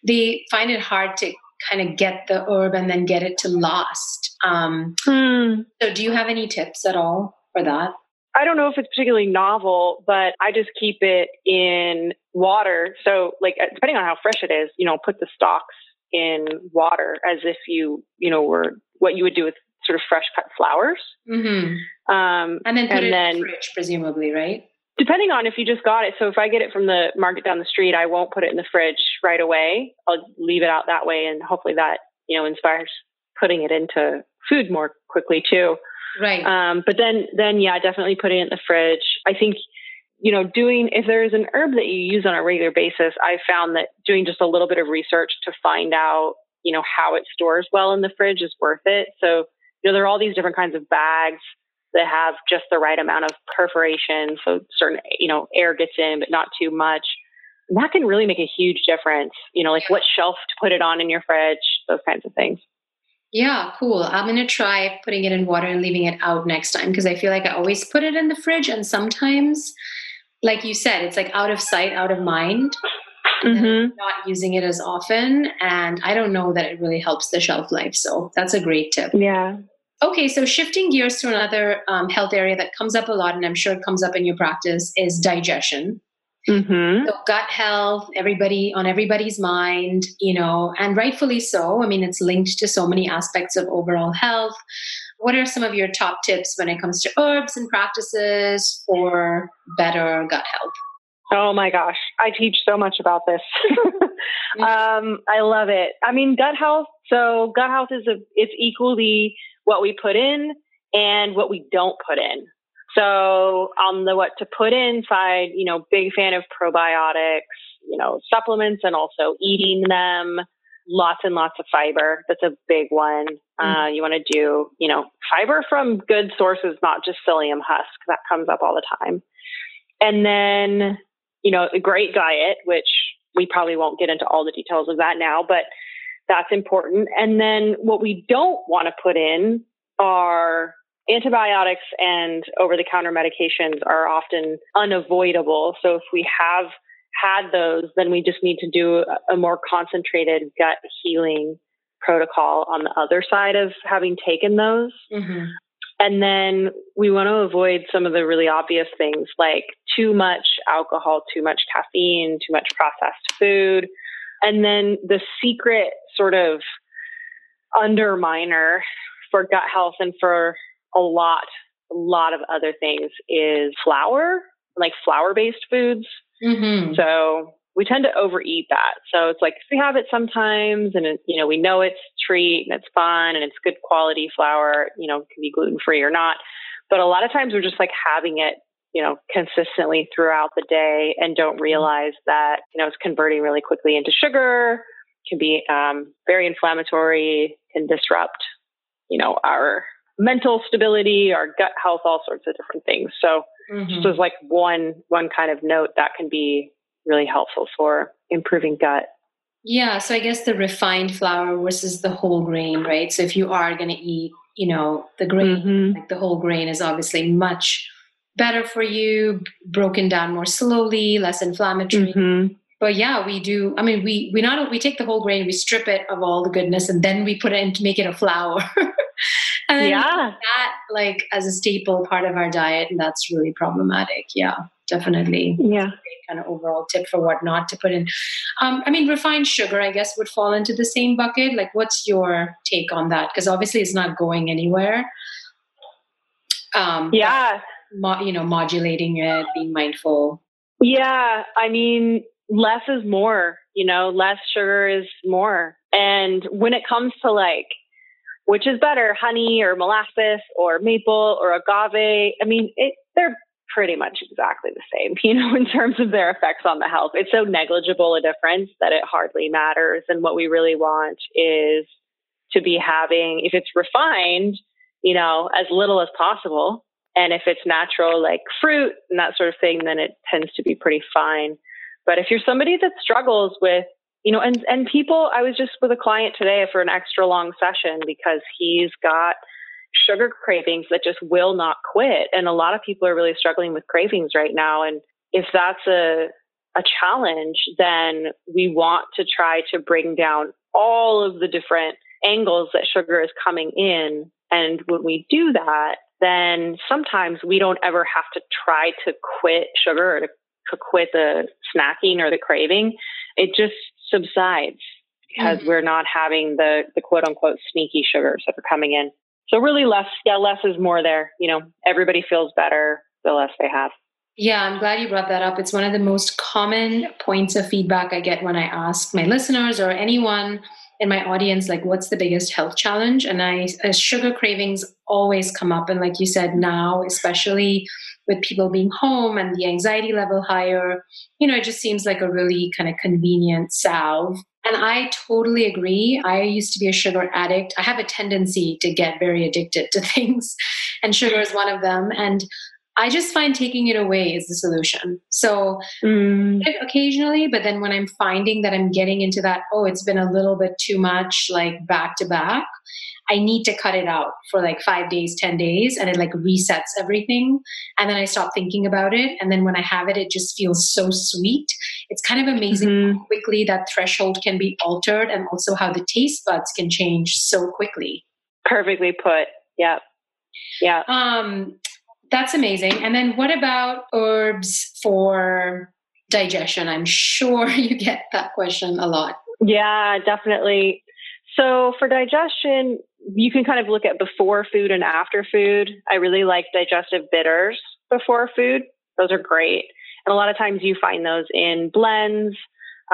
they find it hard to kind of get the herb and then get it to last. Um, hmm. So, do you have any tips at all for that? I don't know if it's particularly novel, but I just keep it in water. So, like, depending on how fresh it is, you know, put the stalks in water as if you, you know, were what you would do with sort of fresh cut flowers. Mm-hmm. Um, and then put and it then, in the fridge, presumably, right? Depending on if you just got it. So if I get it from the market down the street, I won't put it in the fridge right away. I'll leave it out that way, and hopefully that you know inspires putting it into food more quickly too. Right. Um, but then, then yeah, definitely putting it in the fridge. I think you know, doing, if there is an herb that you use on a regular basis, I found that doing just a little bit of research to find out you know, how it stores well in the fridge is worth it. So, you know, there are all these different kinds of bags that have just the right amount of perforation. So certain, you know, air gets in, but not too much. And that can really make a huge difference. You know, like what shelf to put it on in your fridge, those kinds of things. Yeah, cool. I'm going to try putting it in water and leaving it out next time because I feel like I always put it in the fridge. And sometimes, like you said, it's like out of sight, out of mind mm-hmm. not using it as often. And I don't know that it really helps the shelf life. So that's a great tip. Yeah. Okay, so shifting gears to another um, health area that comes up a lot, and I'm sure it comes up in your practice, is digestion. Mm-hmm. So gut health, everybody on everybody's mind, you know, and rightfully so. I mean, it's linked to so many aspects of overall health. What are some of your top tips when it comes to herbs and practices for better gut health? Oh my gosh, I teach so much about this. um, I love it. I mean, gut health. So gut health is a it's equally what we put in and what we don't put in. So on the what to put in side, you know, big fan of probiotics, you know, supplements and also eating them. Lots and lots of fiber. That's a big one. Mm-hmm. Uh, you want to do, you know, fiber from good sources, not just psyllium husk. That comes up all the time. And then you know, a great diet, which we probably won't get into all the details of that now, but that's important. And then what we don't want to put in are antibiotics and over the counter medications are often unavoidable. So if we have had those, then we just need to do a more concentrated gut healing protocol on the other side of having taken those. Mm-hmm. And then we want to avoid some of the really obvious things like too much alcohol, too much caffeine, too much processed food. And then the secret sort of underminer for gut health and for a lot, a lot of other things is flour, like flour based foods. Mm-hmm. So we tend to overeat that. So it's like we have it sometimes and it, you know, we know it's treat and it's fun and it's good quality flour, you know, can be gluten free or not. But a lot of times we're just like having it, you know, consistently throughout the day and don't mm-hmm. realize that, you know, it's converting really quickly into sugar, can be um, very inflammatory, can disrupt, you know, our mental stability, our gut health, all sorts of different things. So mm-hmm. just as like one one kind of note that can be really helpful for improving gut. Yeah, so I guess the refined flour versus the whole grain, right? So if you are going to eat, you know, the grain, mm-hmm. like the whole grain is obviously much better for you, broken down more slowly, less inflammatory. Mm-hmm. But yeah, we do. I mean, we we not we take the whole grain, we strip it of all the goodness, and then we put it in to make it a flour. and yeah, that like as a staple part of our diet, and that's really problematic. Yeah, definitely. Yeah, kind of overall tip for what not to put in. Um, I mean, refined sugar, I guess, would fall into the same bucket. Like, what's your take on that? Because obviously, it's not going anywhere. Um, yeah mo- you know modulating it being mindful yeah i mean less is more you know less sugar is more and when it comes to like which is better honey or molasses or maple or agave. I mean it, they're pretty much exactly the same you know in terms of their effects on the health. It's so negligible a difference that it hardly matters. And what we really want is to be having if it's refined you know as little as possible. And if it's natural, like fruit and that sort of thing, then it tends to be pretty fine. But if you're somebody that struggles with, you know, and, and people, I was just with a client today for an extra long session because he's got sugar cravings that just will not quit. And a lot of people are really struggling with cravings right now. And if that's a, a challenge, then we want to try to bring down all of the different angles that sugar is coming in. And when we do that, then sometimes we don't ever have to try to quit sugar or to, to quit the snacking or the craving. It just subsides because mm-hmm. we're not having the, the quote unquote sneaky sugars that are coming in. So really less, yeah, less is more there. You know, everybody feels better the less they have. Yeah, I'm glad you brought that up. It's one of the most common points of feedback I get when I ask my listeners or anyone in my audience like what's the biggest health challenge and i sugar cravings always come up and like you said now especially with people being home and the anxiety level higher you know it just seems like a really kind of convenient salve. And i totally agree. I used to be a sugar addict. I have a tendency to get very addicted to things and sugar is one of them. And I just find taking it away is the solution. So mm. occasionally, but then when I'm finding that I'm getting into that, oh, it's been a little bit too much, like back to back, I need to cut it out for like five days, 10 days, and it like resets everything. And then I stop thinking about it. And then when I have it, it just feels so sweet. It's kind of amazing mm-hmm. how quickly that threshold can be altered and also how the taste buds can change so quickly. Perfectly put. Yeah. Yeah. Um, that's amazing. And then what about herbs for digestion? I'm sure you get that question a lot. Yeah, definitely. So for digestion, you can kind of look at before food and after food. I really like digestive bitters before food. Those are great. And a lot of times you find those in blends.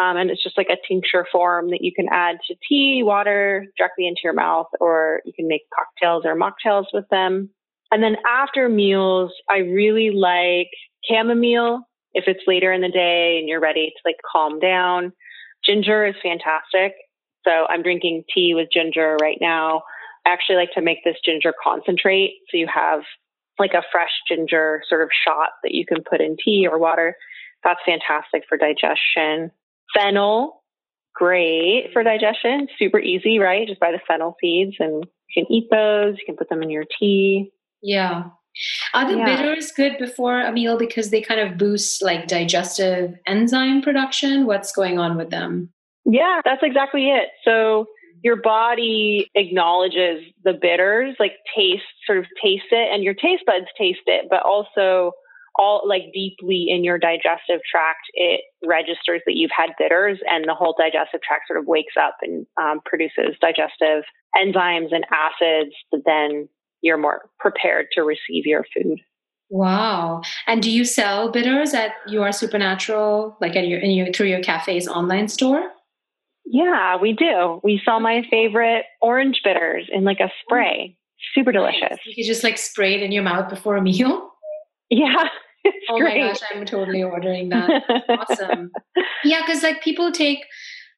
Um, and it's just like a tincture form that you can add to tea, water directly into your mouth, or you can make cocktails or mocktails with them. And then after meals, I really like chamomile if it's later in the day and you're ready to like calm down. Ginger is fantastic. So I'm drinking tea with ginger right now. I actually like to make this ginger concentrate. So you have like a fresh ginger sort of shot that you can put in tea or water. That's fantastic for digestion. Fennel, great for digestion. Super easy, right? Just buy the fennel seeds and you can eat those. You can put them in your tea. Yeah. Are the yeah. bitters good before a meal because they kind of boost like digestive enzyme production? What's going on with them? Yeah, that's exactly it. So your body acknowledges the bitters, like taste, sort of taste it, and your taste buds taste it, but also all like deeply in your digestive tract, it registers that you've had bitters, and the whole digestive tract sort of wakes up and um, produces digestive enzymes and acids that then you're more prepared to receive your food. Wow. And do you sell bitters at your supernatural, like at your, in your through your cafe's online store? Yeah, we do. We sell my favorite orange bitters in like a spray. Super delicious. You could just like spray it in your mouth before a meal. Yeah. oh great. my gosh, I'm totally ordering that. awesome. Yeah, because like people take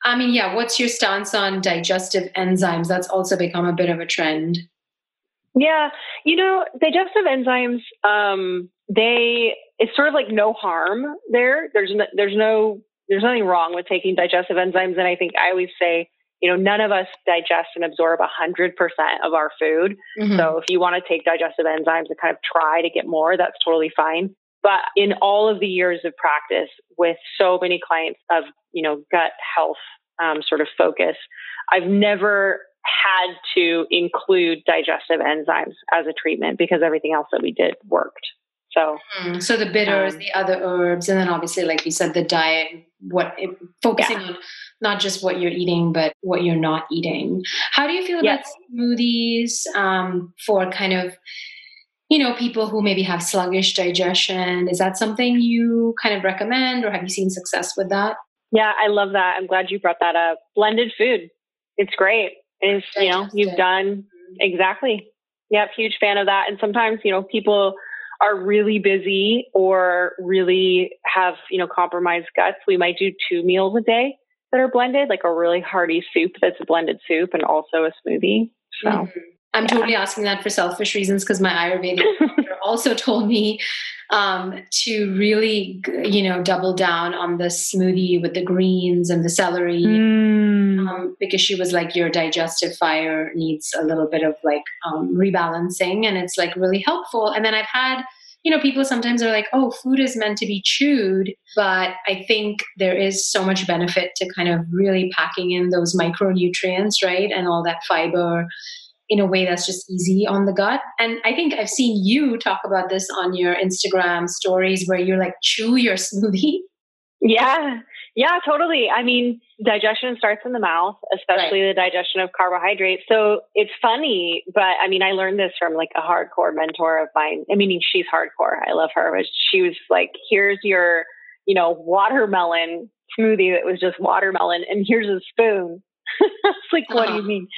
I mean, yeah, what's your stance on digestive enzymes? That's also become a bit of a trend. Yeah, you know, digestive enzymes, um, they it's sort of like no harm there. There's no, there's no there's nothing wrong with taking digestive enzymes, and I think I always say you know, none of us digest and absorb 100% of our food. Mm-hmm. So if you want to take digestive enzymes and kind of try to get more, that's totally fine. But in all of the years of practice with so many clients of, you know, gut health um, sort of focus, I've never had to include digestive enzymes as a treatment because everything else that we did worked. So, mm-hmm. so the bitters, um, the other herbs, and then obviously, like you said, the diet, what it, focusing yeah. on not just what you're eating, but what you're not eating. How do you feel yes. about smoothies um, for kind of, you know, people who maybe have sluggish digestion? Is that something you kind of recommend, or have you seen success with that? Yeah, I love that. I'm glad you brought that up. Blended food, it's great. It's you know you've done exactly. Yep, huge fan of that. And sometimes you know people are really busy or really have, you know, compromised guts, we might do two meals a day that are blended, like a really hearty soup that's a blended soup and also a smoothie. So mm-hmm. I'm yeah. totally asking that for selfish reasons because my Ayurvedic doctor also told me um, to really, you know, double down on the smoothie with the greens and the celery. Mm. Um, because she was like, your digestive fire needs a little bit of like um, rebalancing, and it's like really helpful. And then I've had you know, people sometimes are like, oh, food is meant to be chewed. But I think there is so much benefit to kind of really packing in those micronutrients, right? And all that fiber in a way that's just easy on the gut. And I think I've seen you talk about this on your Instagram stories where you're like, chew your smoothie. Yeah. Yeah, totally. I mean, digestion starts in the mouth, especially right. the digestion of carbohydrates. So it's funny, but I mean, I learned this from like a hardcore mentor of mine. I mean, she's hardcore. I love her. But she was like, here's your, you know, watermelon smoothie that was just watermelon, and here's a spoon. it's like, what do you uh-huh. mean?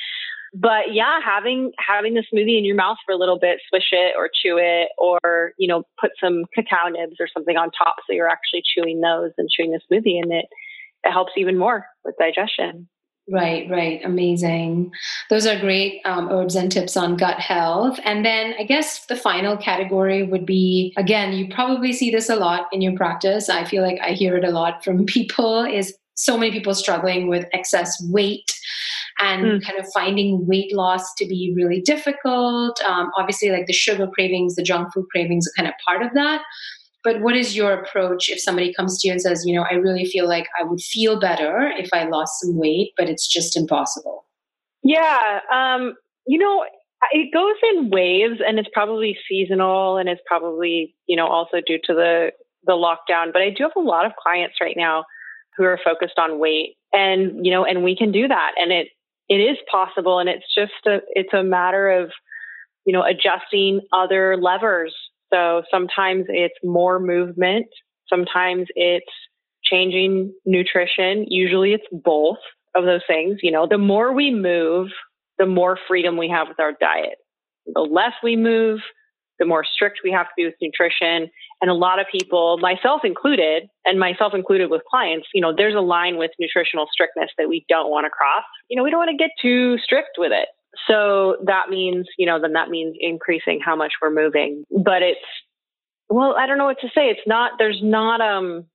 But yeah, having having the smoothie in your mouth for a little bit, swish it or chew it, or you know, put some cacao nibs or something on top, so you're actually chewing those and chewing the smoothie, and it it helps even more with digestion. Right, right. Amazing. Those are great um, herbs and tips on gut health. And then I guess the final category would be again, you probably see this a lot in your practice. I feel like I hear it a lot from people is so many people struggling with excess weight and mm. kind of finding weight loss to be really difficult. Um, obviously, like the sugar cravings, the junk food cravings are kind of part of that. But what is your approach if somebody comes to you and says, you know, I really feel like I would feel better if I lost some weight, but it's just impossible? Yeah. Um, you know, it goes in waves and it's probably seasonal and it's probably, you know, also due to the, the lockdown. But I do have a lot of clients right now who are focused on weight and, you know, and we can do that. And it, it is possible and it's just a it's a matter of you know adjusting other levers. So sometimes it's more movement. Sometimes it's changing nutrition. Usually it's both of those things. You know the more we move the more freedom we have with our diet. The less we move the more strict we have to be with nutrition and a lot of people, myself included, and myself included with clients, you know, there's a line with nutritional strictness that we don't want to cross. You know, we don't want to get too strict with it. So that means, you know, then that means increasing how much we're moving. But it's, well, I don't know what to say. It's not, there's not, um,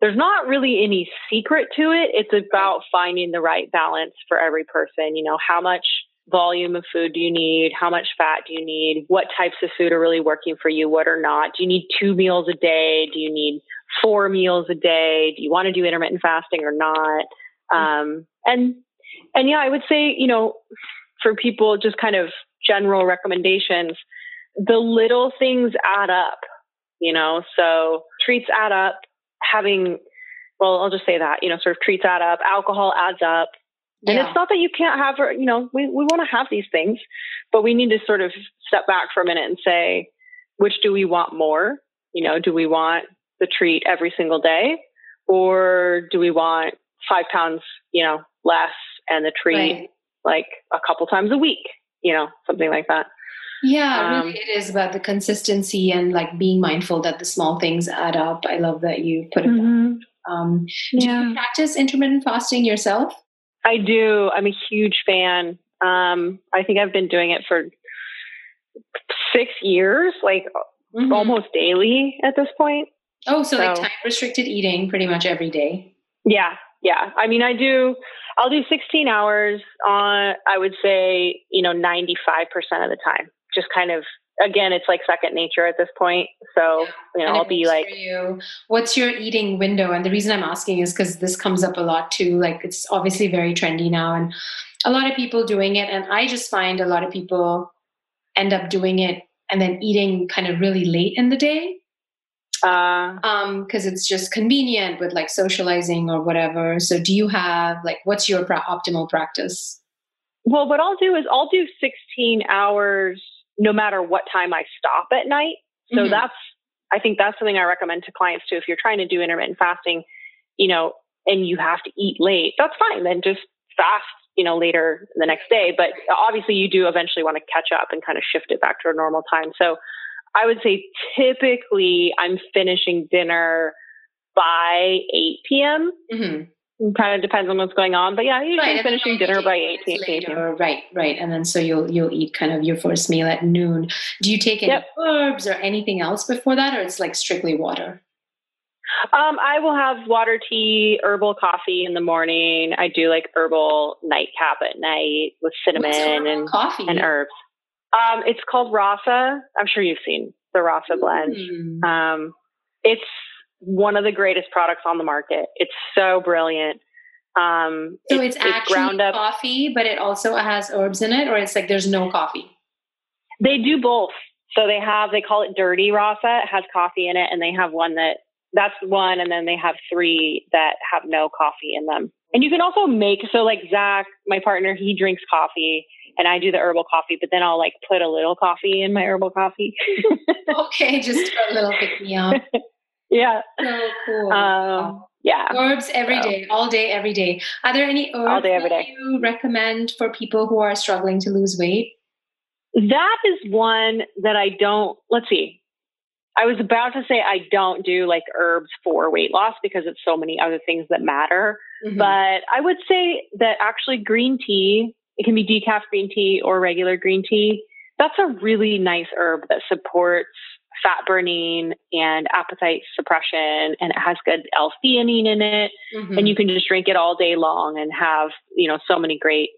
there's not really any secret to it. It's about finding the right balance for every person. You know, how much volume of food do you need? How much fat do you need? What types of food are really working for you? What are not? Do you need two meals a day? Do you need four meals a day? Do you want to do intermittent fasting or not? Um, and and yeah, I would say you know for people just kind of general recommendations. The little things add up, you know. So treats add up. Having well, I'll just say that you know, sort of treats add up. Alcohol adds up and yeah. it's not that you can't have, you know, we, we want to have these things, but we need to sort of step back for a minute and say, which do we want more? You know, do we want the treat every single day? Or do we want five pounds, you know, less and the treat right. like a couple times a week, you know, something like that? Yeah, um, really it is about the consistency and like being mindful that the small things add up. I love that you put it mm-hmm. um, do yeah. you practice intermittent fasting yourself? I do. I'm a huge fan. Um, I think I've been doing it for six years, like mm-hmm. almost daily at this point. Oh, so, so like time restricted eating pretty much every day. Yeah, yeah. I mean, I do. I'll do 16 hours on. I would say you know 95 percent of the time. Just kind of again, it's like second nature at this point. So, you know, I'll be like, you. what's your eating window? And the reason I'm asking is because this comes up a lot too. Like, it's obviously very trendy now, and a lot of people doing it. And I just find a lot of people end up doing it and then eating kind of really late in the day. Uh, um, because it's just convenient with like socializing or whatever. So, do you have like what's your pra- optimal practice? Well, what I'll do is I'll do 16 hours no matter what time I stop at night. So mm-hmm. that's, I think that's something I recommend to clients too. If you're trying to do intermittent fasting, you know, and you have to eat late, that's fine. Then just fast, you know, later the next day. But obviously you do eventually want to catch up and kind of shift it back to a normal time. So I would say typically I'm finishing dinner by 8 p.m. Mm-hmm kind of depends on what's going on. But yeah, usually right, finishing dinner by 8, 8 later, Right, right. And then so you'll you'll eat kind of your first meal at noon. Do you take any yep. herbs or anything else before that, or it's like strictly water? Um, I will have water, tea, herbal coffee in the morning. I do like herbal nightcap at night with cinnamon and coffee and herbs. Um, it's called Rasa. I'm sure you've seen the Rasa blend. Mm. Um, it's one of the greatest products on the market. It's so brilliant. Um, so it's, it's, actually ground up. coffee, but it also has herbs in it, or it's like there's no coffee. They do both. So they have they call it dirty rasa. It has coffee in it, and they have one that that's one, and then they have three that have no coffee in them. And you can also make so like Zach, my partner, he drinks coffee, and I do the herbal coffee, but then I'll like put a little coffee in my herbal coffee. okay, just a little pick me up. yeah. So cool. Um, yeah. Herbs every so. day, all day, every day. Are there any herbs all day, every day. you recommend for people who are struggling to lose weight? That is one that I don't, let's see. I was about to say I don't do like herbs for weight loss because it's so many other things that matter. Mm-hmm. But I would say that actually green tea, it can be decaf green tea or regular green tea. That's a really nice herb that supports fat burning and appetite suppression and it has good L-theanine in it mm-hmm. and you can just drink it all day long and have, you know, so many great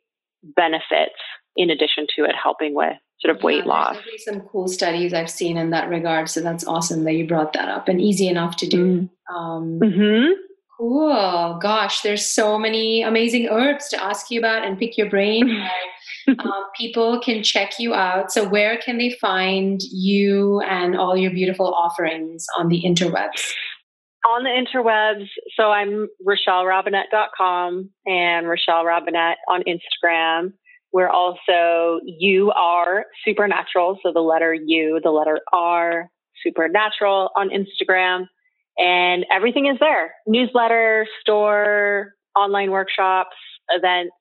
benefits in addition to it helping with sort of weight yeah, loss. some cool studies I've seen in that regard. So that's awesome that you brought that up and easy enough to do. Mm-hmm. Um, mm-hmm. Cool. Gosh, there's so many amazing herbs to ask you about and pick your brain. um, people can check you out. So, where can they find you and all your beautiful offerings on the interwebs? On the interwebs, so I'm RochelleRobinett.com and Rochelle Robinett on Instagram. We're also You Are Supernatural, so the letter U, the letter R, Supernatural on Instagram. And everything is there newsletter, store, online workshops, events,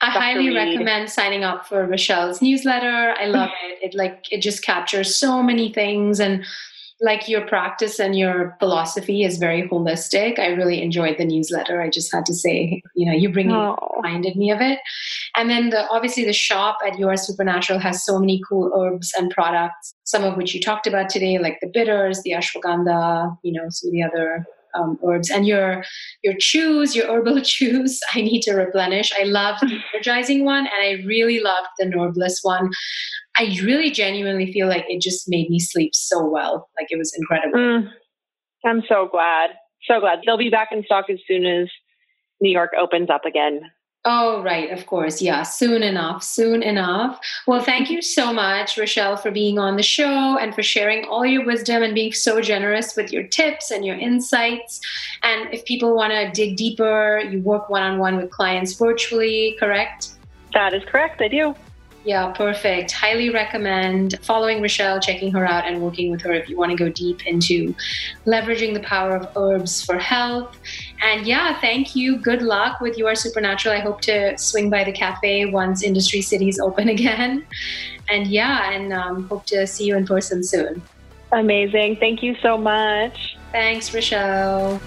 I highly recommend signing up for Rochelle's newsletter. I love it. It like it just captures so many things and like your practice and your philosophy is very holistic. I really enjoyed the newsletter. I just had to say, you know, you bringing oh. reminded me of it. And then the obviously the shop at Your Supernatural has so many cool herbs and products, some of which you talked about today, like the bitters, the ashwagandha, you know, some of the other um, herbs and your your chews your herbal chews i need to replenish. I love the energizing one and i really loved the Nourbliss one. I really genuinely feel like it just made me sleep so well. Like it was incredible. Mm, i'm so glad. So glad. They'll be back in stock as soon as new york opens up again Oh, right. Of course. Yeah. Soon enough. Soon enough. Well, thank you so much, Rochelle, for being on the show and for sharing all your wisdom and being so generous with your tips and your insights. And if people want to dig deeper, you work one on one with clients virtually, correct? That is correct. I do. Yeah, perfect. Highly recommend following Rochelle, checking her out, and working with her if you want to go deep into leveraging the power of herbs for health. And yeah, thank you. Good luck with your supernatural. I hope to swing by the cafe once Industry City's open again. And yeah, and um, hope to see you in person soon. Amazing. Thank you so much. Thanks, Rochelle.